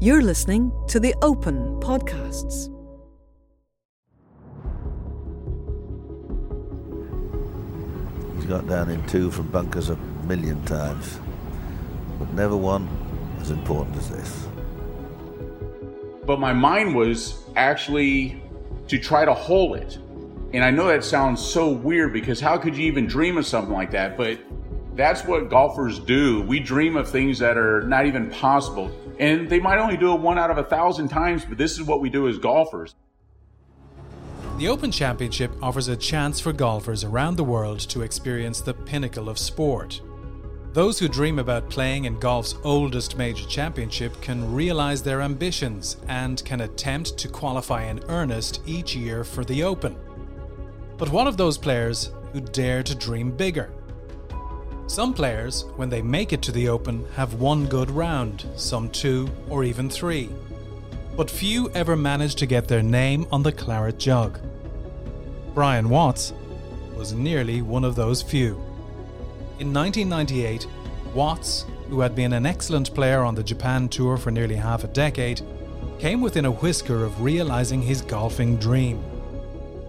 You're listening to the Open Podcasts. He's got down in two from bunkers a million times, but never one as important as this. But my mind was actually to try to hole it. And I know that sounds so weird because how could you even dream of something like that? But that's what golfers do. We dream of things that are not even possible. And they might only do it one out of a thousand times, but this is what we do as golfers. The Open Championship offers a chance for golfers around the world to experience the pinnacle of sport. Those who dream about playing in golf's oldest major championship can realize their ambitions and can attempt to qualify in earnest each year for the Open. But what of those players who dare to dream bigger? Some players, when they make it to the Open, have one good round, some two or even three. But few ever manage to get their name on the claret jug. Brian Watts was nearly one of those few. In 1998, Watts, who had been an excellent player on the Japan Tour for nearly half a decade, came within a whisker of realizing his golfing dream.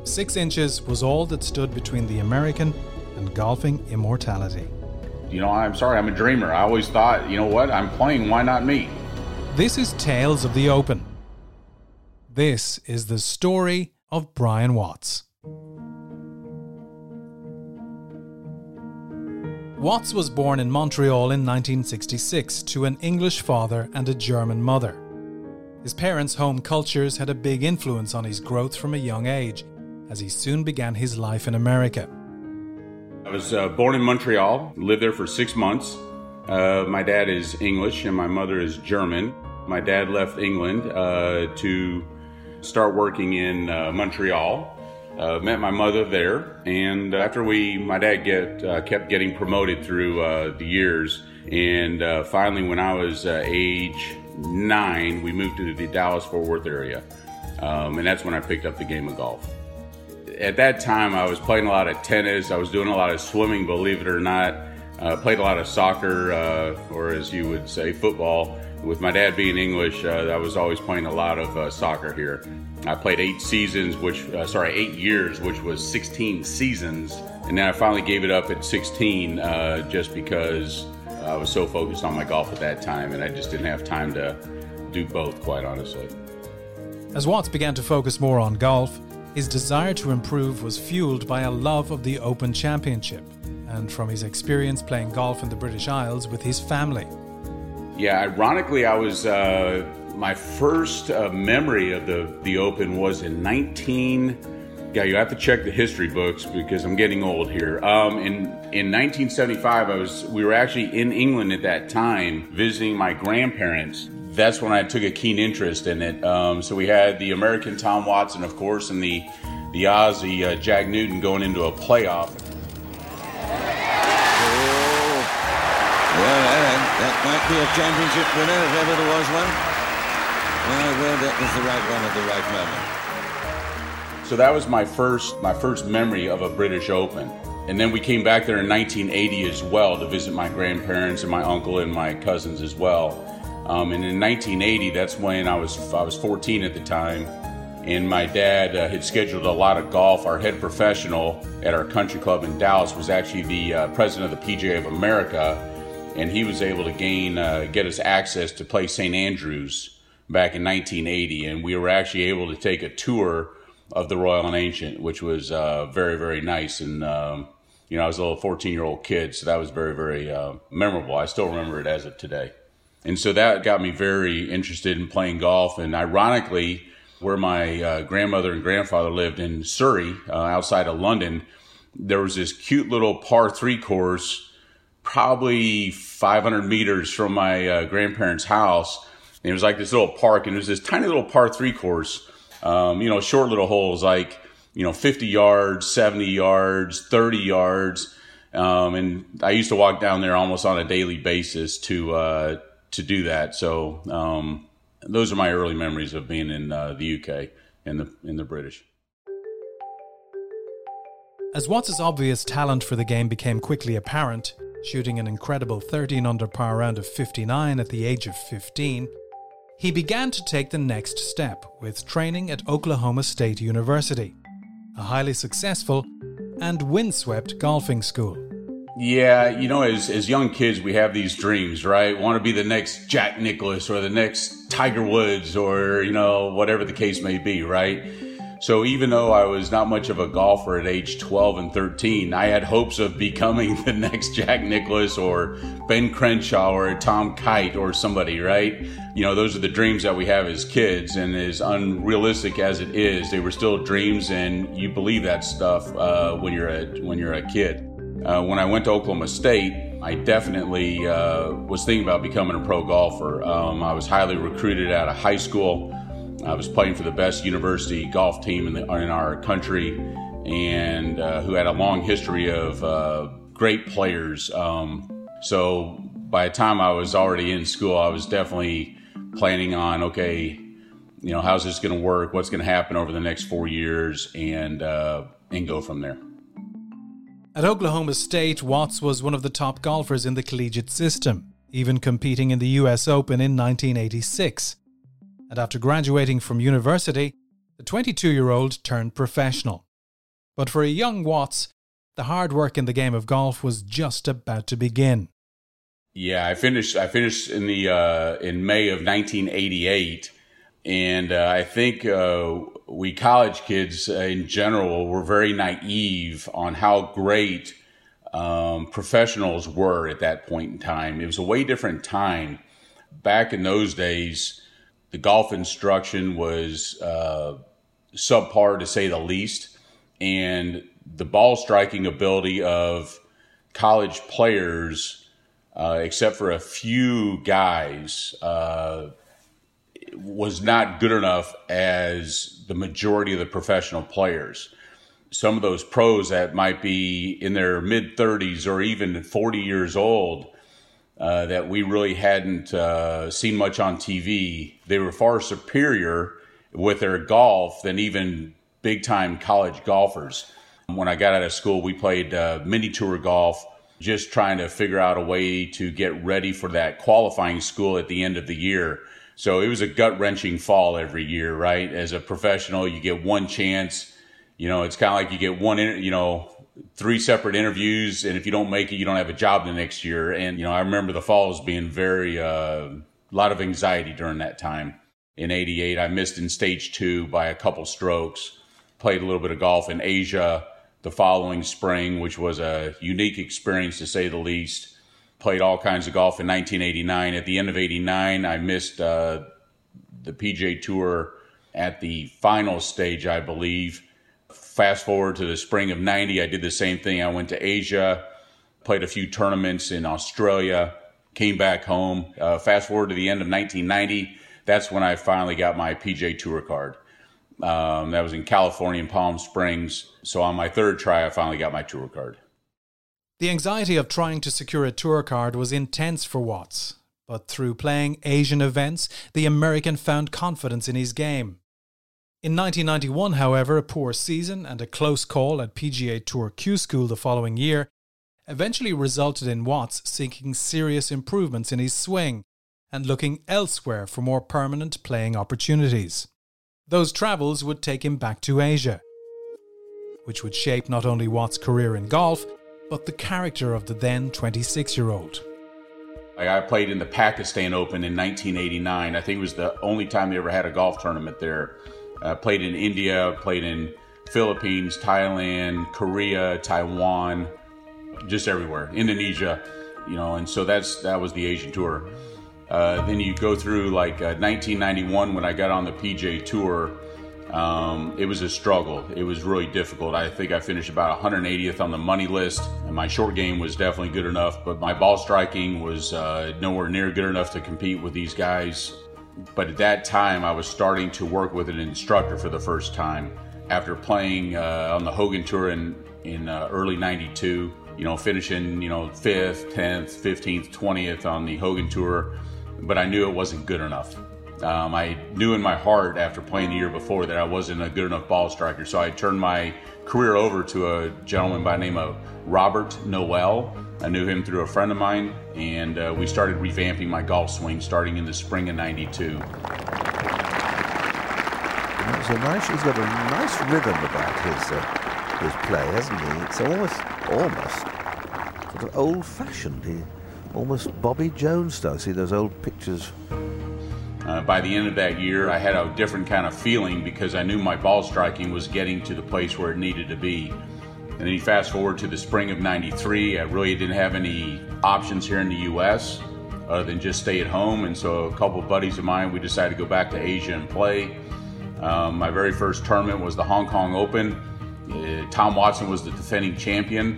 Six inches was all that stood between the American and golfing immortality. You know, I'm sorry, I'm a dreamer. I always thought, you know what, I'm playing, why not me? This is Tales of the Open. This is the story of Brian Watts. Watts was born in Montreal in 1966 to an English father and a German mother. His parents' home cultures had a big influence on his growth from a young age, as he soon began his life in America. I was uh, born in Montreal, lived there for six months. Uh, my dad is English and my mother is German. My dad left England uh, to start working in uh, Montreal. Uh, met my mother there, and after we, my dad get uh, kept getting promoted through the years, and finally, when I was age nine, we moved to the Dallas Fort Worth area, um, and that's when I picked up the game of golf at that time, I was playing a lot of tennis. I was doing a lot of swimming, believe it or not. Uh, played a lot of soccer, uh, or as you would say, football. With my dad being English, uh, I was always playing a lot of uh, soccer here. I played eight seasons, which uh, sorry, eight years, which was 16 seasons, and then I finally gave it up at 16, uh, just because I was so focused on my golf at that time, and I just didn't have time to do both, quite honestly. As Watts began to focus more on golf, his desire to improve was fueled by a love of the Open Championship and from his experience playing golf in the British Isles with his family. Yeah, ironically, I was uh, my first uh, memory of the the Open was in 19. Yeah, you have to check the history books because I'm getting old here. Um, in in 1975, I was we were actually in England at that time visiting my grandparents that's when I took a keen interest in it. Um, so we had the American Tom Watson, of course, and the the Aussie uh, Jack Newton going into a playoff. Oh, well, that, that might be a championship winner if ever there was one. Well, well, that was the right one at the right moment. So that was my first my first memory of a British Open. And then we came back there in 1980 as well to visit my grandparents and my uncle and my cousins as well. Um, and in 1980, that's when I was I was 14 at the time, and my dad uh, had scheduled a lot of golf. Our head professional at our country club in Dallas was actually the uh, president of the PGA of America, and he was able to gain uh, get us access to play St Andrews back in 1980, and we were actually able to take a tour of the Royal and Ancient, which was uh, very very nice and. Um, you know, I was a little 14 year old kid, so that was very, very uh, memorable. I still remember it as of today. And so that got me very interested in playing golf. And ironically, where my uh, grandmother and grandfather lived in Surrey, uh, outside of London, there was this cute little par three course, probably 500 meters from my uh, grandparents' house. And it was like this little park, and it was this tiny little par three course, um, you know, short little holes, like, you know, 50 yards, 70 yards, 30 yards. Um, and I used to walk down there almost on a daily basis to, uh, to do that. So um, those are my early memories of being in uh, the UK and the in the British. As Watts' obvious talent for the game became quickly apparent, shooting an incredible 13 under par round of 59 at the age of 15, he began to take the next step with training at Oklahoma State University, a highly successful and windswept golfing school. Yeah, you know, as, as young kids, we have these dreams, right? Want to be the next Jack Nicklaus or the next Tiger Woods or, you know, whatever the case may be, right? So even though I was not much of a golfer at age 12 and 13, I had hopes of becoming the next Jack Nicklaus or Ben Crenshaw or Tom Kite or somebody, right? You know, those are the dreams that we have as kids, and as unrealistic as it is, they were still dreams, and you believe that stuff uh, when you're a when you're a kid. Uh, when I went to Oklahoma State, I definitely uh, was thinking about becoming a pro golfer. Um, I was highly recruited out of high school. I was playing for the best university golf team in, the, in our country, and uh, who had a long history of uh, great players. Um, so by the time I was already in school, I was definitely planning on okay, you know, how's this going to work? What's going to happen over the next four years, and uh, and go from there. At Oklahoma State, Watts was one of the top golfers in the collegiate system, even competing in the US Open in 1986. And after graduating from university, the 22 year old turned professional. But for a young Watts, the hard work in the game of golf was just about to begin. Yeah, I finished. I finished in the uh, in May of 1988, and uh, I think uh, we college kids in general were very naive on how great um, professionals were at that point in time. It was a way different time. Back in those days, the golf instruction was uh, subpar to say the least, and the ball striking ability of college players, uh, except for a few guys, uh, was not good enough as the majority of the professional players. Some of those pros that might be in their mid 30s or even 40 years old uh, that we really hadn't uh, seen much on TV, they were far superior with their golf than even big time college golfers. When I got out of school, we played uh, mini tour golf, just trying to figure out a way to get ready for that qualifying school at the end of the year so it was a gut wrenching fall every year, right? As a professional, you get one chance. You know, it's kind of like you get one, you know, three separate interviews, and if you don't make it, you don't have a job the next year. And you know, I remember the falls being very uh, a lot of anxiety during that time. In '88, I missed in stage two by a couple strokes. Played a little bit of golf in Asia the following spring, which was a unique experience to say the least played all kinds of golf in 1989. At the end of 89, I missed uh, the PGA Tour at the final stage, I believe. Fast forward to the spring of 90, I did the same thing. I went to Asia, played a few tournaments in Australia, came back home. Uh, fast forward to the end of 1990, that's when I finally got my PGA Tour card. Um, that was in California in Palm Springs. So on my third try, I finally got my tour card. The anxiety of trying to secure a tour card was intense for Watts, but through playing Asian events, the American found confidence in his game. In 1991, however, a poor season and a close call at PGA Tour Q School the following year eventually resulted in Watts seeking serious improvements in his swing and looking elsewhere for more permanent playing opportunities. Those travels would take him back to Asia, which would shape not only Watts' career in golf, but the character of the then 26 year old. I played in the Pakistan Open in 1989. I think it was the only time they ever had a golf tournament there. I played in India, played in Philippines, Thailand, Korea, Taiwan, just everywhere. Indonesia, you know, and so that's that was the Asian tour. Uh, then you go through like uh, 1991 when I got on the PGA Tour. Um, it was a struggle. It was really difficult. I think I finished about 180th on the money list, and my short game was definitely good enough, but my ball striking was uh, nowhere near good enough to compete with these guys. But at that time, I was starting to work with an instructor for the first time after playing uh, on the Hogan Tour in in uh, early '92. You know, finishing you know fifth, tenth, fifteenth, twentieth on the Hogan Tour, but I knew it wasn't good enough Um, I knew in my heart after playing the year before that I wasn't a good enough ball striker, so I turned my career over to a gentleman by the name of Robert Noel. I knew him through a friend of mine, and uh, we started revamping my golf swing starting in the spring of '92. So nice. He's got a nice rhythm about his uh, his play, hasn't he? It's almost almost sort of old-fashioned. He almost Bobby Jones style. See those old pictures. Uh, by the end of that year, I had a different kind of feeling because I knew my ball striking was getting to the place where it needed to be. And then you fast forward to the spring of '93. I really didn't have any options here in the U.S. other than just stay at home. And so a couple of buddies of mine, we decided to go back to Asia and play. Um, my very first tournament was the Hong Kong Open. Uh, Tom Watson was the defending champion.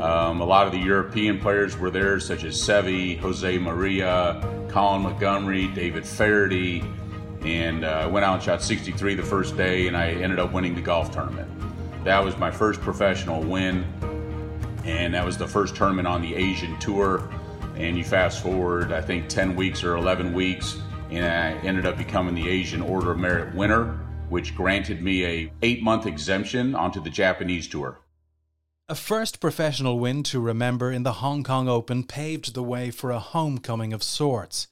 Um, a lot of the European players were there, such as Seve, Jose Maria, Colin Montgomerie, David Feherty, and uh, I went out and shot 63 the first day, and I ended up winning the golf tournament. That was my first professional win, and that was the first tournament on the Asian Tour. And you fast forward, I think 10 weeks or 11 weeks, and I ended up becoming the Asian Order of Merit winner, which granted me a eight month exemption onto the Japanese tour. A first professional win to remember in the Hong Kong Open paved the way for a homecoming of sorts.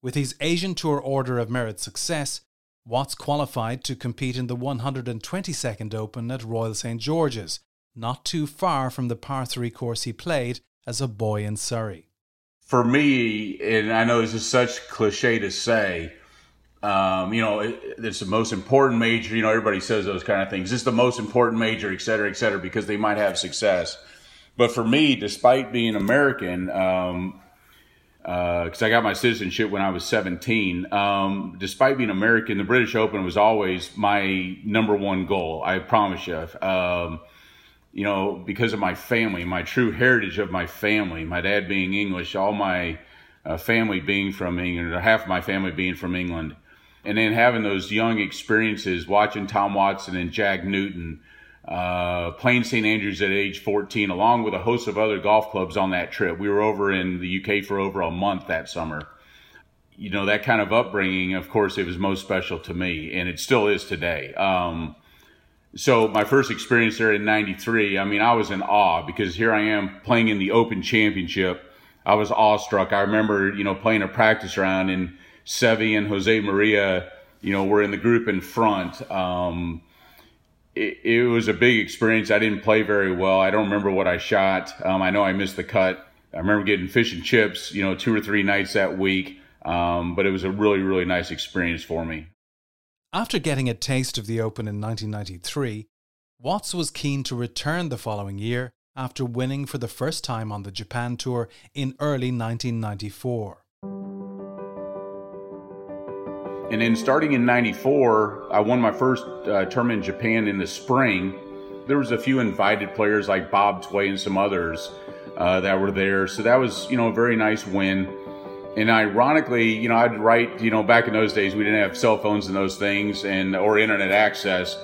With his Asian Tour Order of Merit success, Watts qualified to compete in the 122nd Open at Royal St George's, not too far from the par 3 course he played as a boy in Surrey for me, and I know this is such cliche to say, um, you know, it, it's the most important major. You know, everybody says those kind of things. It's the most important major, et cetera, et cetera, because they might have success. But for me, despite being American, um, because uh, I got my citizenship when I was 17. Um, despite being American, the British Open was always my number one goal. I promise you. Um, you know, because of my family, my true heritage of my family, my dad being English, all my uh, family being from England, or half of my family being from England. And then having those young experiences, watching Tom Watson and Jack Newton, uh, playing St. Andrews at age 14, along with a host of other golf clubs on that trip. We were over in the UK for over a month that summer. You know, that kind of upbringing, of course, it was most special to me, and it still is today. Um, so my first experience there in 93 i mean i was in awe because here i am playing in the open championship i was awestruck i remember you know playing a practice round and Seve and jose maria you know were in the group in front. Um, it, it, was a big experience. I didn't play very well. I don't remember what i shot. Um, i know i missed the cut. I remember getting fish and chips you know two or three nights that week. Um, but it was a really really nice experience for me. After getting a taste of the Open in 1993, Watts was keen to return the following year after winning for the first time on the Japan Tour in early 1994. And then starting in 94, I won my first uh, tournament in Japan in the spring. There was a few invited players like Bob Tway and some others uh, that were there. So that was, you know, a very nice win. And ironically, you know, I'd write, you know, back in those days, we didn't have cell phones and those things and, or internet access.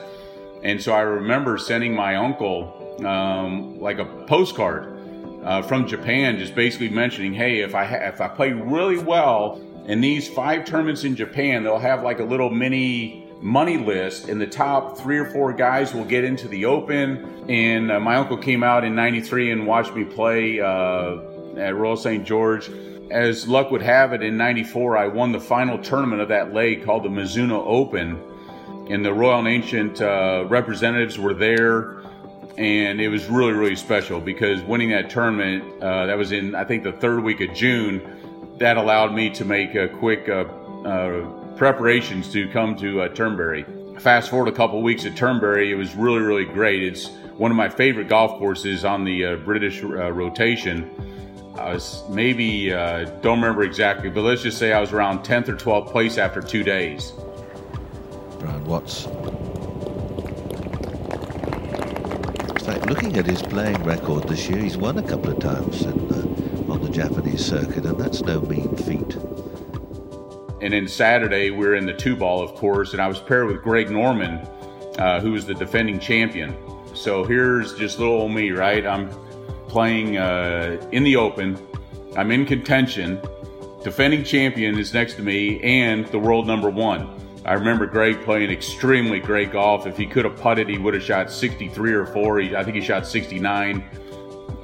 And so I remember sending my uncle, um, like a postcard, uh, from Japan, just basically mentioning, hey, if I ha- if I play really well in these five tournaments in Japan, they'll have like a little mini money list, and the top three or four guys will get into the Open. And uh, my uncle came out in '93 and watched me play uh, at Royal St. George as luck would have it, in 94, I won the final tournament of that leg called the Mizuno Open. And the Royal and Ancient uh, representatives were there. And it was really, really special because winning that tournament, uh, that was in, I think, the third week of June, that allowed me to make a quick uh, uh preparations to come to uh, Turnberry. Fast forward a couple weeks at Turnberry, it was really, really great. It's one of my favorite golf courses on the uh, British rotation I was maybe, uh, don't remember exactly, but let's just say I was around 10th or 12th place after two days. Brian Watts. In fact, looking at his playing record this year, he's won a couple of times in, on the Japanese circuit, and that's no mean feat. And then Saturday, we are in the two ball, of course, and I was paired with Greg Norman, uh, who was the defending champion. So here's just little old me, right? I'm playing uh, in the open. I'm in contention, defending champion is next to me and the world number one. I remember Greg playing extremely great golf. If he could have putted, he would have shot 63 or 4. He, I think he shot 69.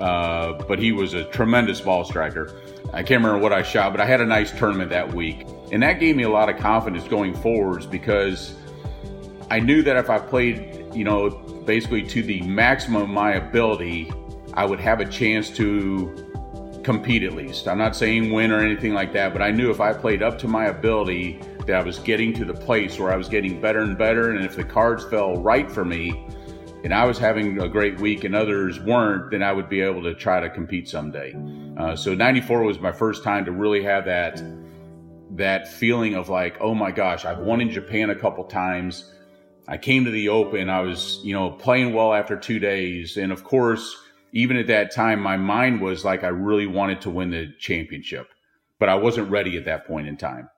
Uh, but he was a tremendous ball striker. I can't remember what I shot, but I had a nice tournament that week. And that gave me a lot of confidence going forwards because I knew that if I played, you know, basically to the maximum of my ability, I would have a chance to compete at least. I'm not saying win or anything like that, but I knew if I played up to my ability, that I was getting to the place where I was getting better and better. And if the cards fell right for me, and I was having a great week and others weren't, then I would be able to try to compete someday. Uh, so 94 was my first time to really have that that feeling of like, oh my gosh, I've won in Japan a couple times. I came to the Open. I was, you know, playing well after two days. And of course, even at that time, my mind was like, I really wanted to win the championship, but I wasn't ready at that point in time.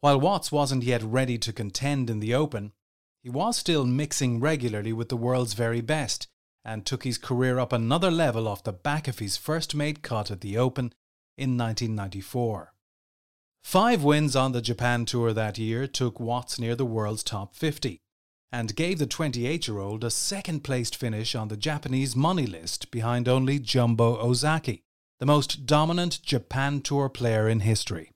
While Watts wasn't yet ready to contend in the Open, he was still mixing regularly with the world's very best and took his career up another level off the back of his first made cut at the Open in 1994. Five wins on the Japan Tour that year took Watts near the world's top 50 and gave the 28 year old a second placed finish on the Japanese money list behind only Jumbo Ozaki, the most dominant Japan Tour player in history.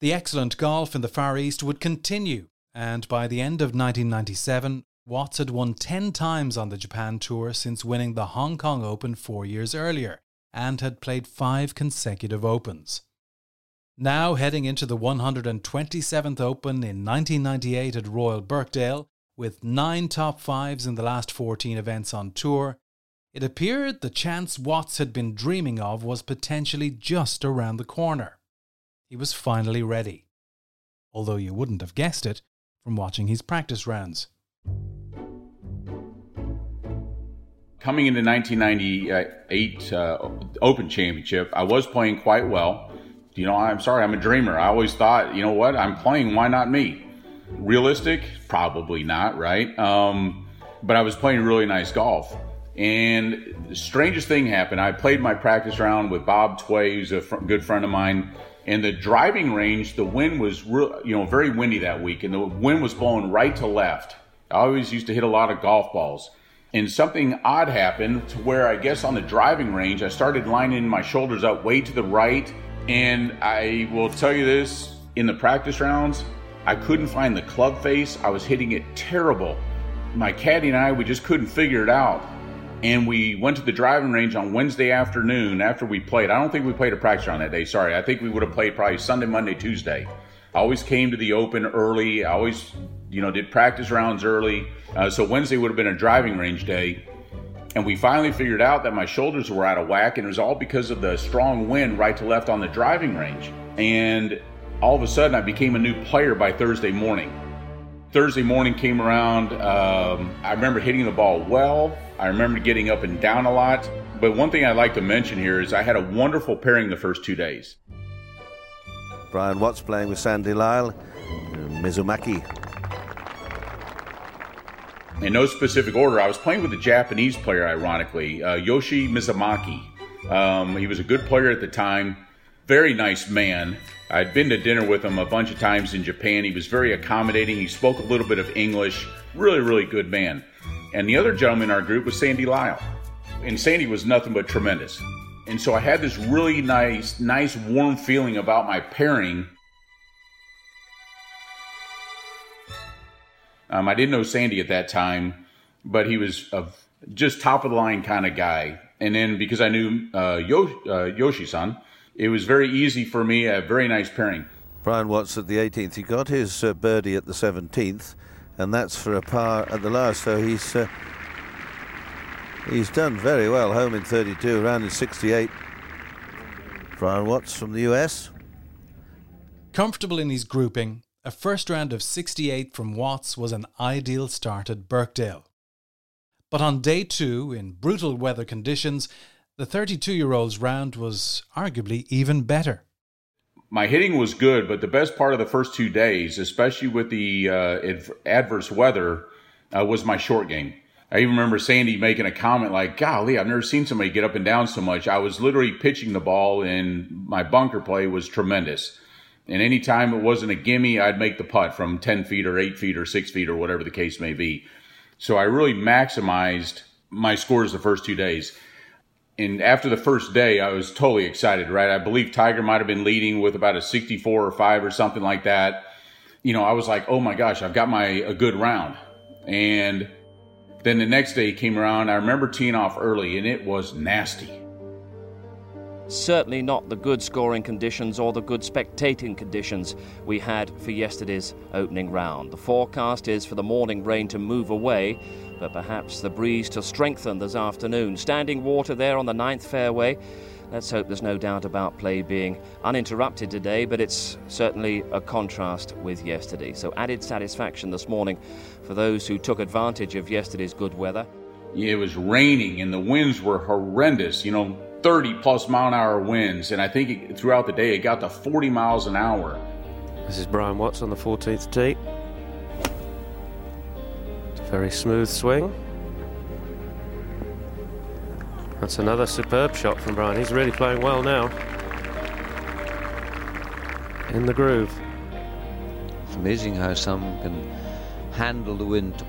The excellent golf in the Far East would continue, and by the end of 1997, Watts had won 10 times on the Japan Tour since winning the Hong Kong Open four years earlier, and had played five consecutive Opens. Now heading into the 127th Open in 1998 at Royal Birkdale, with nine top fives in the last 14 events on tour, it appeared the chance Watts had been dreaming of was potentially just around the corner. He was finally ready. Although you wouldn't have guessed it from watching his practice rounds. Coming into 1998 uh, Open Championship, I was playing quite well. You know, I'm sorry, I'm a dreamer. I always thought, you know what, I'm playing, why not me? Realistic? Probably not, right? Um, but I was playing really nice golf. And the strangest thing happened. I played my practice round with Bob Tway, who's a fr- good friend of mine and the driving range, the wind was real, you know very windy that week, and the wind was blowing right to left. I always used to hit a lot of golf balls, and something odd happened to where I guess on the driving range I started lining my shoulders up way to the right, and I will tell you this: in the practice rounds, I couldn't find the club face. I was hitting it terrible. My caddy and I, we just couldn't figure it out and we went to the driving range on Wednesday afternoon after we played. I don't think we played a practice round that day. Sorry, I think we would have played probably Sunday, Monday, Tuesday. I always came to the Open early. I always, you know, did practice rounds early. Uh, so Wednesday would have been a driving range day. And we finally figured out that my shoulders were out of whack, and it was all because of the strong wind right to left on the driving range. And all of a sudden, I became a new player by Thursday morning. Thursday morning came around. Um, I remember hitting the ball well. I remember getting up and down a lot. But one thing I'd like to mention here is I had a wonderful pairing the first two days. Brian Watts playing with Sandy Lyle, Mizumaki. In no specific order, I was playing with a Japanese player, ironically, uh, Yoshi Mizumaki. Um, he was a good player at the time, very nice man. I'd been to dinner with him a bunch of times in Japan. He was very accommodating. He spoke a little bit of English. Really, really good man. And the other gentleman in our group was Sandy Lyle. And Sandy was nothing but tremendous. And so I had this really nice, nice, warm feeling about my pairing. Um, I didn't know Sandy at that time, but he was a just top of the line kind of guy. And then because I knew uh, Yoshi, uh, Yoshi-san, it was very easy for me, a very nice pairing. Brian Watts at the 18th. He got his uh, birdie at the 17th, and that's for a par at the last. So he's uh, he's done very well. Home in 32, around in 68. Brian Watts from the US. Comfortable in his grouping, a first round of 68 from Watts was an ideal start at Birkdale. But on day two, in brutal weather conditions, the 32 year old's round was arguably even better. My hitting was good, but the best part of the first two days, especially with the uh, adverse weather, uh, was my short game. I even remember Sandy making a comment like, golly, I've never seen somebody get up and down so much. I was literally pitching the ball, and my bunker play was tremendous. And anytime it wasn't a gimme, I'd make the putt from 10 feet or 8 feet or 6 feet or whatever the case may be. So I really maximized my scores the first two days. And after the first day, I was totally excited, right? I believe Tiger might have been leading with about a 64 or 5 or something like that. You know, I was like, oh my gosh, I've got my a good round. And then the next day came around. I remember teeing off early, and it was nasty. Certainly not the good scoring conditions or the good spectating conditions we had for yesterday's opening round. The forecast is for the morning rain to move away, but perhaps the breeze to strengthen this afternoon. Standing water there on the ninth fairway. Let's hope there's no doubt about play being uninterrupted today, but it's certainly a contrast with yesterday. So, added satisfaction this morning for those who took advantage of yesterday's good weather. It was raining and the winds were horrendous, you know, 30 plus mile an hour winds. And I think it, throughout the day it got to 40 miles an hour. This is Brian Watts on the 14th tee. It's a very smooth swing. That's another superb shot from Brian. He's really playing well now. In the groove. It's amazing how some can handle the wind,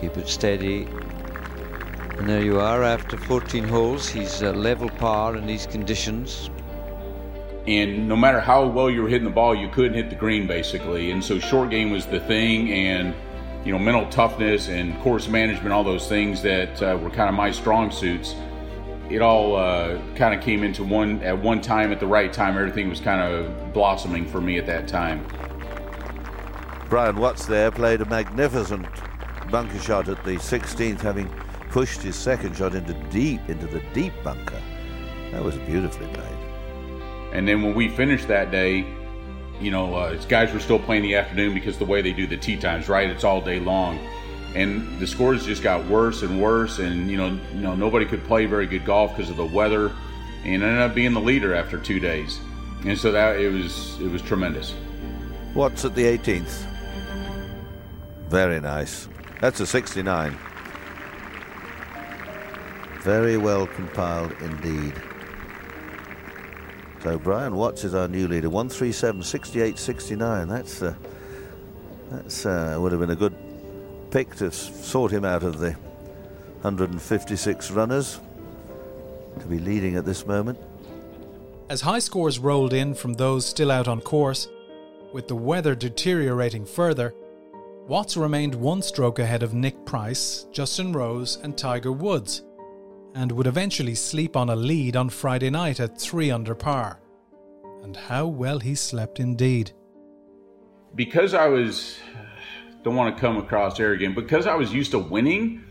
keep it steady. And there you are after 14 holes. He's a level par in these conditions. And no matter how well you were hitting the ball, you couldn't hit the green basically. And so short game was the thing, and you know mental toughness and course management, all those things that uh, were kind of my strong suits it all uh, kind of came into one at one time at the right time. Everything was kind of blossoming for me at that time. Brian Watts there played a magnificent bunker shot at the 16th, having pushed his second shot into deep into the deep bunker. That was beautifully played. And then when we finished that day, you know, uh, guys were still playing the afternoon because the way they do the tee times, right? It's all day long and the scores just got worse and worse and you know you know nobody could play very good golf because of the weather and ended up being the leader after two days and so that it was it was tremendous Watts at the 18th very nice that's a 69 very well compiled indeed. So Brian Watts is our new leader. 137 68 69 that's uh, that's uh, would have been a good pick to sort him out of the 156 runners to be leading at this moment. As high scores rolled in from those still out on course, with the weather deteriorating further, Watts remained one stroke ahead of Nick Price, Justin Rose, and Tiger Woods, and would eventually sleep on a lead on Friday night at 3 under par. And how well he slept indeed. Because I was don't want to come across arrogant because I was used to winning,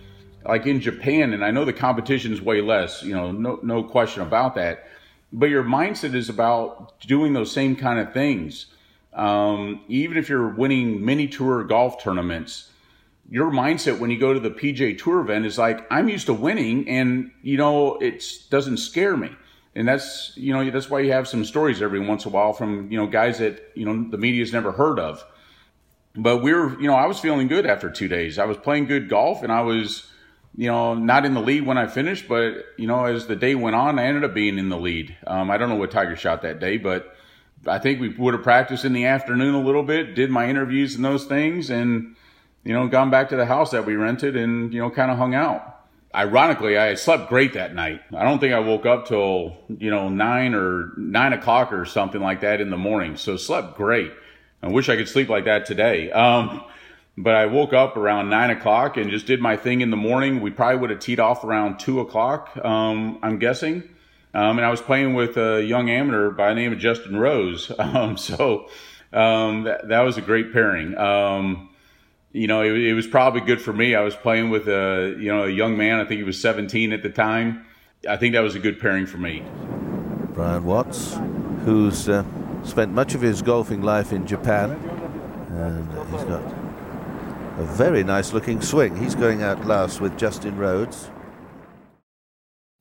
like in Japan, and I know the competition is way less, you know, no, no question about that. But your mindset is about doing those same kind of things. Um, even if you're winning mini tour golf tournaments, your mindset when you go to the PGA Tour event is like, I'm used to winning, and you know, it doesn't scare me. And that's you know that's why you have some stories every once in a while from you know guys that you know the media's never heard of but we were, you know, I was feeling good after two days. I was playing good golf and I was, you know, not in the lead when I finished, but, you know, as the day went on, I ended up being in the lead. Um, I don't know what Tiger shot that day, but I think we would have practiced in the afternoon a little bit, did my interviews and those things, and, you know, gone back to the house that we rented and, you know, kind of hung out. Ironically, I slept great that night. I don't think I woke up till, you know, nine or nine o'clock or something like that in the morning. So slept great. I wish I could sleep like that today. Um, but I woke up around nine o'clock and just did my thing in the morning. We probably would have teed off around two o'clock, um, I'm guessing. Um, and I was playing with a young amateur by the name of Justin Rose. Um, so um, that, that, was a great pairing. You know, it, it, was probably good for me. I was playing with a you know a young man. I think he was 17 at the time. I think that was a good pairing for me. Brian Watts, who's uh spent much of his golfing life in Japan, and he's got a very nice looking swing. He's going out last with Justin Rose.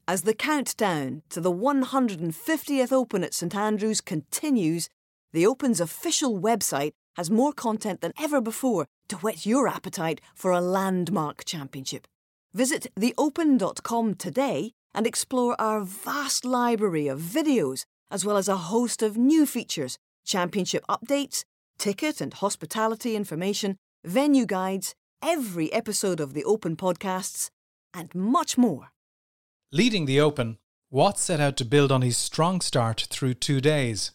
As the countdown to the 150th Open at St Andrews continues, the Open's official website has more content than ever before to whet your appetite for a landmark championship. Visit theopen.com today and explore our vast library of videos, as well as a host of new features, championship updates, ticket and hospitality information, venue guides, every episode of the Open podcasts, and much more. Leading the Open, Watt set out to build on his strong start through two days,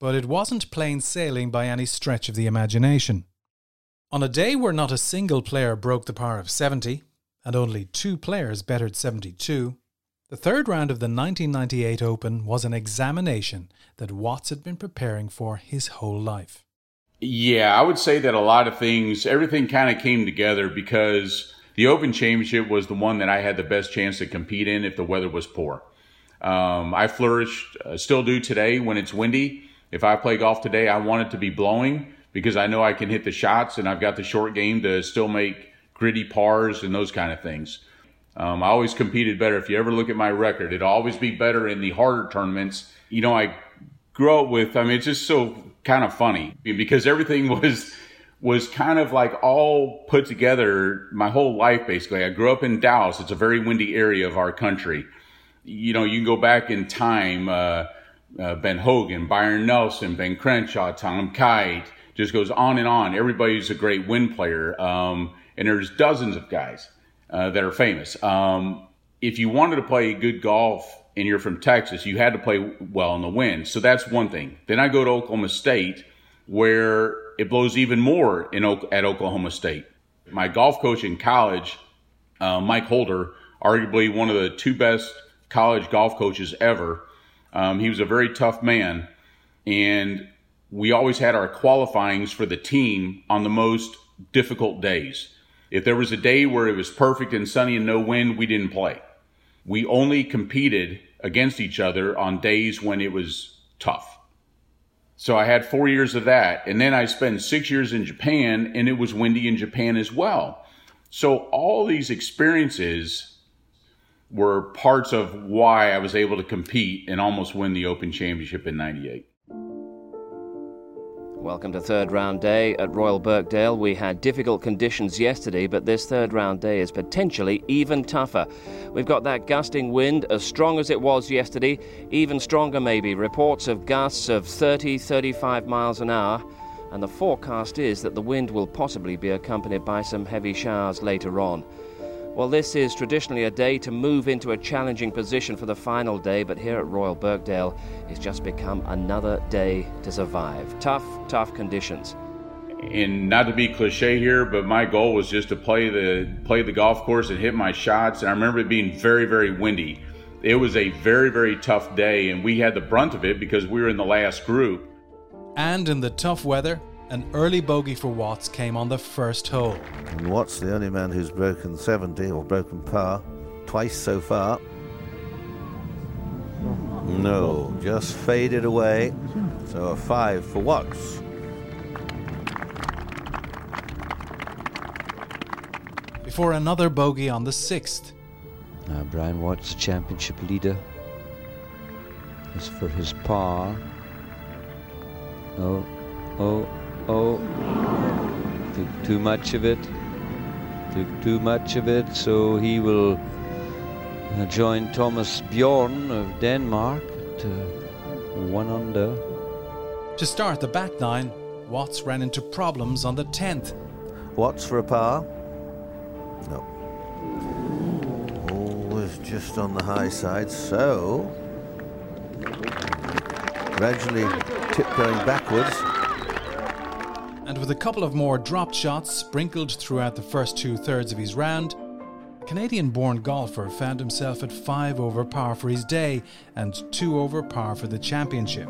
but it wasn't plain sailing by any stretch of the imagination. On a day where not a single player broke the par of 70, and only two players bettered 72, the third round of the 1998 Open was an examination that Watts had been preparing for his whole life. Yeah, I would say that a lot of things, everything kind of came together because the Open Championship was the one that I had the best chance to compete in if the weather was poor. Um, I flourished, uh, still do today when it's windy. If I play golf today, I want it to be blowing because I know I can hit the shots and I've got the short game to still make gritty pars and those kind of things. Um, I always competed better. If you ever look at my record, it'll always be better in the harder tournaments. You know, I grew up with, I mean, it's just so kind of funny because everything was was kind of like all put together my whole life basically. I grew up in Dallas. It's a very windy area of our country. You know, you can go back in time, uh, uh, Ben Hogan, Byron Nelson, Ben Crenshaw, Tom Kite, just goes on and on. Everybody's a great wind player. Um, and there's dozens of guys uh, that are famous. Um, if you wanted to play good golf and you're from Texas, you had to play well in the wind. So that's one thing. Then I go to Oklahoma State, where it blows even more in at Oklahoma State. My golf coach in college, uh, Mike Holder, arguably one of the two best college golf coaches ever. Um, he was a very tough man, and we always had our qualifyings for the team on the most difficult days. If there was a day where it was perfect and sunny and no wind, we didn't play. We only competed against each other on days when it was tough. So I had four years of that. And then I spent six years in Japan and it was windy in Japan as well. So all these experiences were parts of why I was able to compete and almost win the Open Championship in 98. Welcome to third round day at Royal Birkdale. We had difficult conditions yesterday, but this third round day is potentially even tougher. We've got that gusting wind as strong as it was yesterday, even stronger maybe. Reports of gusts of 30, 35 miles an hour. And the forecast is that the wind will possibly be accompanied by some heavy showers later on. Well, this is traditionally a day to move into a challenging position for the final day, but here at Royal Birkdale, it's just become another day to survive. Tough, tough conditions. And not to be cliche here, but my goal was just to play the play the golf course and hit my shots. And I remember it being very, very windy. It was a very, very tough day, and we had the brunt of it because we were in the last group. And in the tough weather, an early bogey for Watts came on the first hole. And Watts, the only man who's broken 70 or broken par twice so far. No, just faded away. So a five for Watts. Before another bogey on the sixth. Now Brian Watts, championship leader. is for his par, oh, oh, Oh, took too much of it. Took too much of it, so he will uh, join Thomas Bjorn of Denmark at uh, one under. To start the back nine, Watts ran into problems on the 10th. Watts for a par? No. Always just on the high side, so gradually tiptoeing backwards and with a couple of more dropped shots sprinkled throughout the first two thirds of his round, Canadian born golfer found himself at 5 over par for his day and 2 over par for the championship.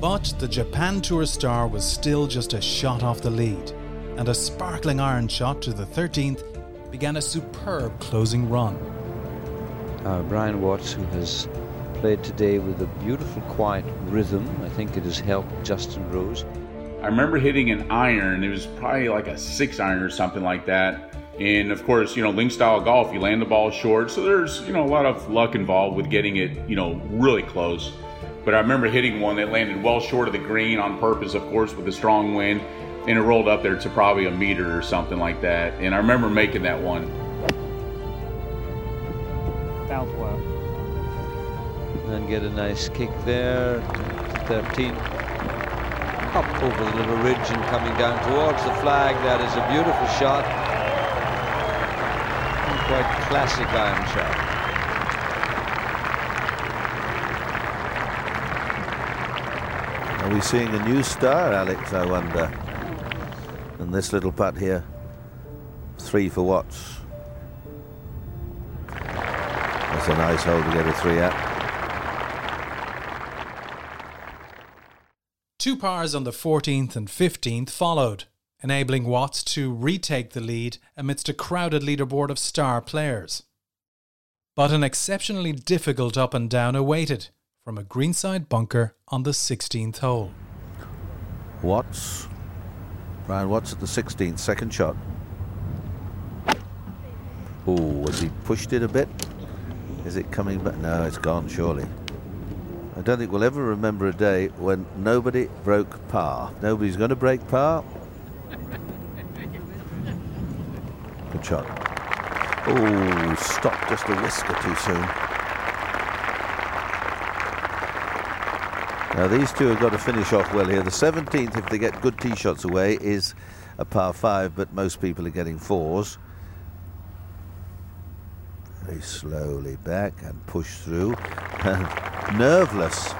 But the Japan Tour star was still just a shot off the lead, and a sparkling iron shot to the 13th began a superb closing run. Uh, Brian Watts, who has played today with a beautiful, quiet rhythm, I think it has helped Justin Rose. I remember hitting an iron. It was probably like a six iron or something like that. And of course, you know, link style golf, you land the ball short. So there's, you know, a lot of luck involved with getting it, you know, really close. But I remember hitting one that landed well short of the green on purpose, of course, with a strong wind. And it rolled up there to probably a meter or something like that. And I remember making that one. Southwell. And get a nice kick there. 13. Up over the little ridge and coming down towards the flag. That is a beautiful shot. Quite classic iron shot. Are we seeing a new star, Alex, I wonder? And this little putt here, three for Watts. That's a nice hole to get a three at. Two pars on the 14th and 15th followed, enabling Watts to retake the lead amidst a crowded leaderboard of star players. But an exceptionally difficult up and down awaited from a greenside bunker on the 16th hole. Watts. Brian Watts at the 16th, second shot. Oh, has he pushed it a bit? Is it coming back? No, it's gone, surely. I don't think we'll ever remember a day when nobody broke par. Nobody's going to break par. Good shot. Oh, stopped just a whisker too soon. Now these two have got to finish off well here. The 17th, if they get good tee shots away, is a par five, but most people are getting fours. Very slowly back and push through. Nerveless.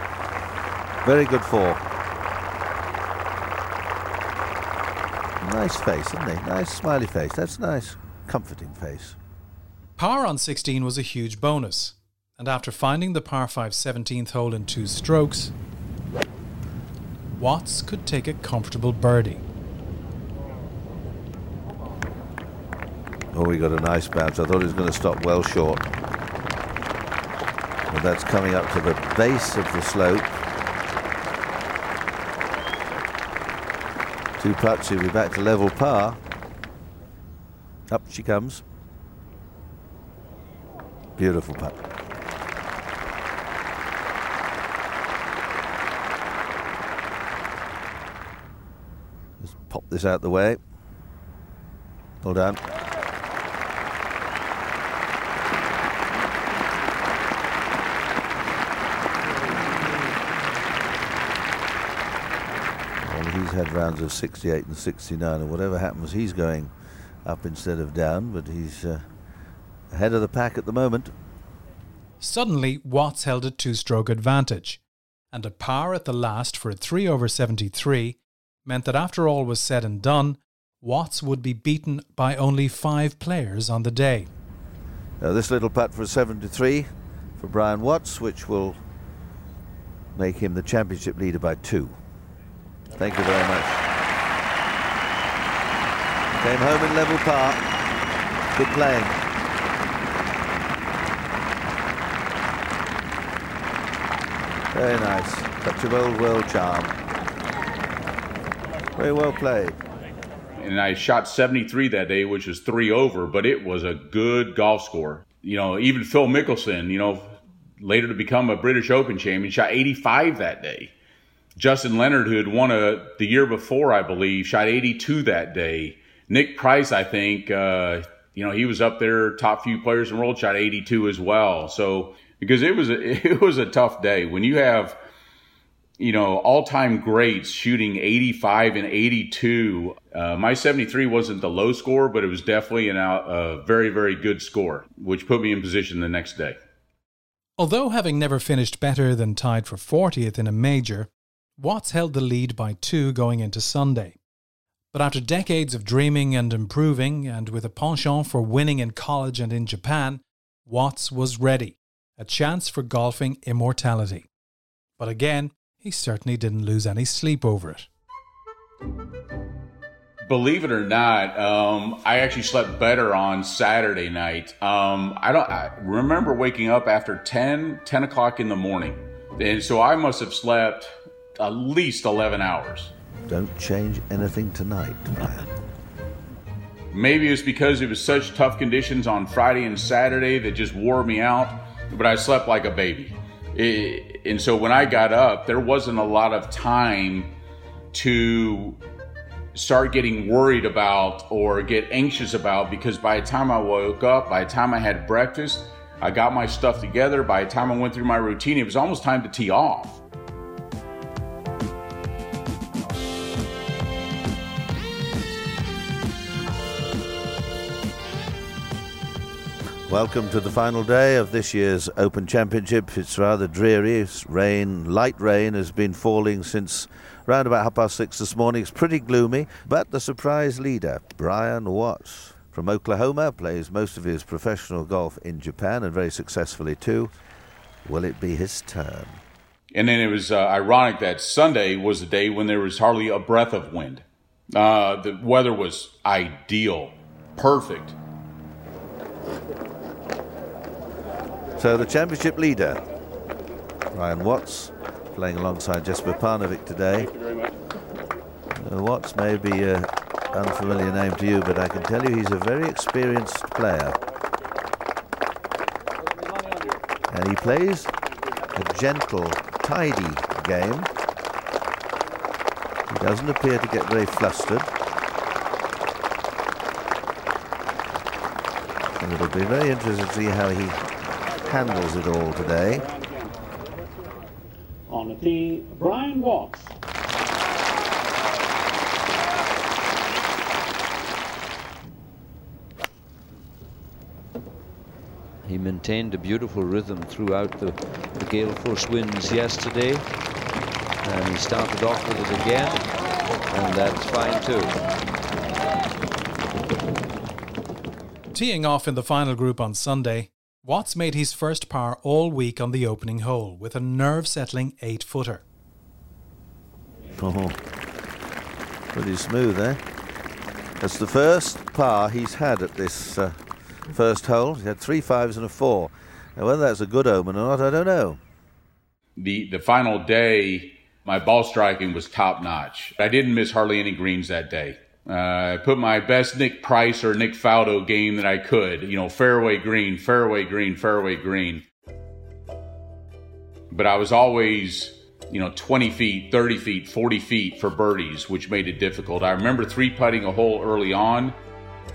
Very good four. Nice face, isn't he? Nice smiley face. That's nice. Comforting face. Par on 16 was a huge bonus, and after finding the par 5 17th hole in two strokes, Watts could take a comfortable birdie. Oh, he got a nice bounce. I thought he was going to stop well short. But that's coming up to the base of the slope. Two putts, he'll be back to level par. Up she comes. Beautiful putt. Just pop this out the way. Well done. Well, he's had rounds of 68 and 69, and whatever happens, he's going up instead of down, but he's uh, ahead of the pack at the moment. Suddenly, Watts held a two stroke advantage, and a par at the last for a 3 over 73 meant that after all was said and done, Watts would be beaten by only five players on the day. Now, this little putt for a 73 for Brian Watts, which will make him the championship leader by two. Thank you very much. Came home in level par. Good playing. Very nice. Touch of old world charm. Very well played. and I shot 73 that day, which was three over, but it was a good golf score. You know, even Phil Mickelson, you know, later to become a British Open champion, shot 85 that day. Justin Leonard, who had won a, the year before, I believe, shot 82 that day. Nick Price, I think, uh, you know, he was up there, top few players in the world, shot 82 as well. So, because it was a, it was a tough day when you have you know, all time greats shooting 85 and 82. Uh, my 73 wasn't the low score, but it was definitely an, out, a very, very good score, which put me in position the next day. Although having never finished better than tied for 40th in a major, Watts held the lead by two going into Sunday. But after decades of dreaming and improving, and with a penchant for winning in college and in Japan, Watts was ready. A chance for golfing immortality. But again, he certainly didn't lose any sleep over it. Believe it or not, um, I actually slept better on Saturday night. Um, I don't I remember waking up after 10, 10 o'clock in the morning. And so I must have slept at least 11 hours. Don't change anything tonight, Brian. Maybe it's because it was such tough conditions on Friday and Saturday that just wore me out, but I slept like a baby. It, and so when I got up, there wasn't a lot of time to start getting worried about or get anxious about because by the time I woke up, by the time I had breakfast, I got my stuff together. By the time I went through my routine, it was almost time to tee off. Welcome to the final day of this year's Open Championship. It's rather dreary. It's rain, light rain, has been falling since round about half past six this morning. It's pretty gloomy, but the surprise leader, Brian Watts from Oklahoma, plays most of his professional golf in Japan and very successfully too. Will it be his turn? And then it was uh, ironic that Sunday was a day when there was hardly a breath of wind. Uh, the weather was ideal, perfect. So the championship leader, Brian Watts, playing alongside Jesper Parnevik today. Uh, Watts may be an unfamiliar name to you, but I can tell you he's a very experienced player. And he plays a gentle, tidy game. He doesn't appear to get very flustered. And it'll be very interesting to see how he handles it all today. On the tee, Brian Watts. He maintained a beautiful rhythm throughout the, the gale force winds yesterday. And he started off with it again. And that's fine too. Teeing off in the final group on Sunday, Watts made his first par all week on the opening hole with a nerve settling eight footer. Oh, pretty smooth, eh? That's the first par he's had at this uh, first hole. He had three fives and a four. Now, whether that's a good omen or not, I don't know. The the final day, my ball striking was top notch. I didn't miss hardly any greens that day. Uh, I put my best Nick Price or Nick Faldo game that I could. You know, fairway green, fairway green, fairway green. But I was always, you know, 20 feet, 30 feet, 40 feet for birdies, which made it difficult. I remember three putting a hole early on.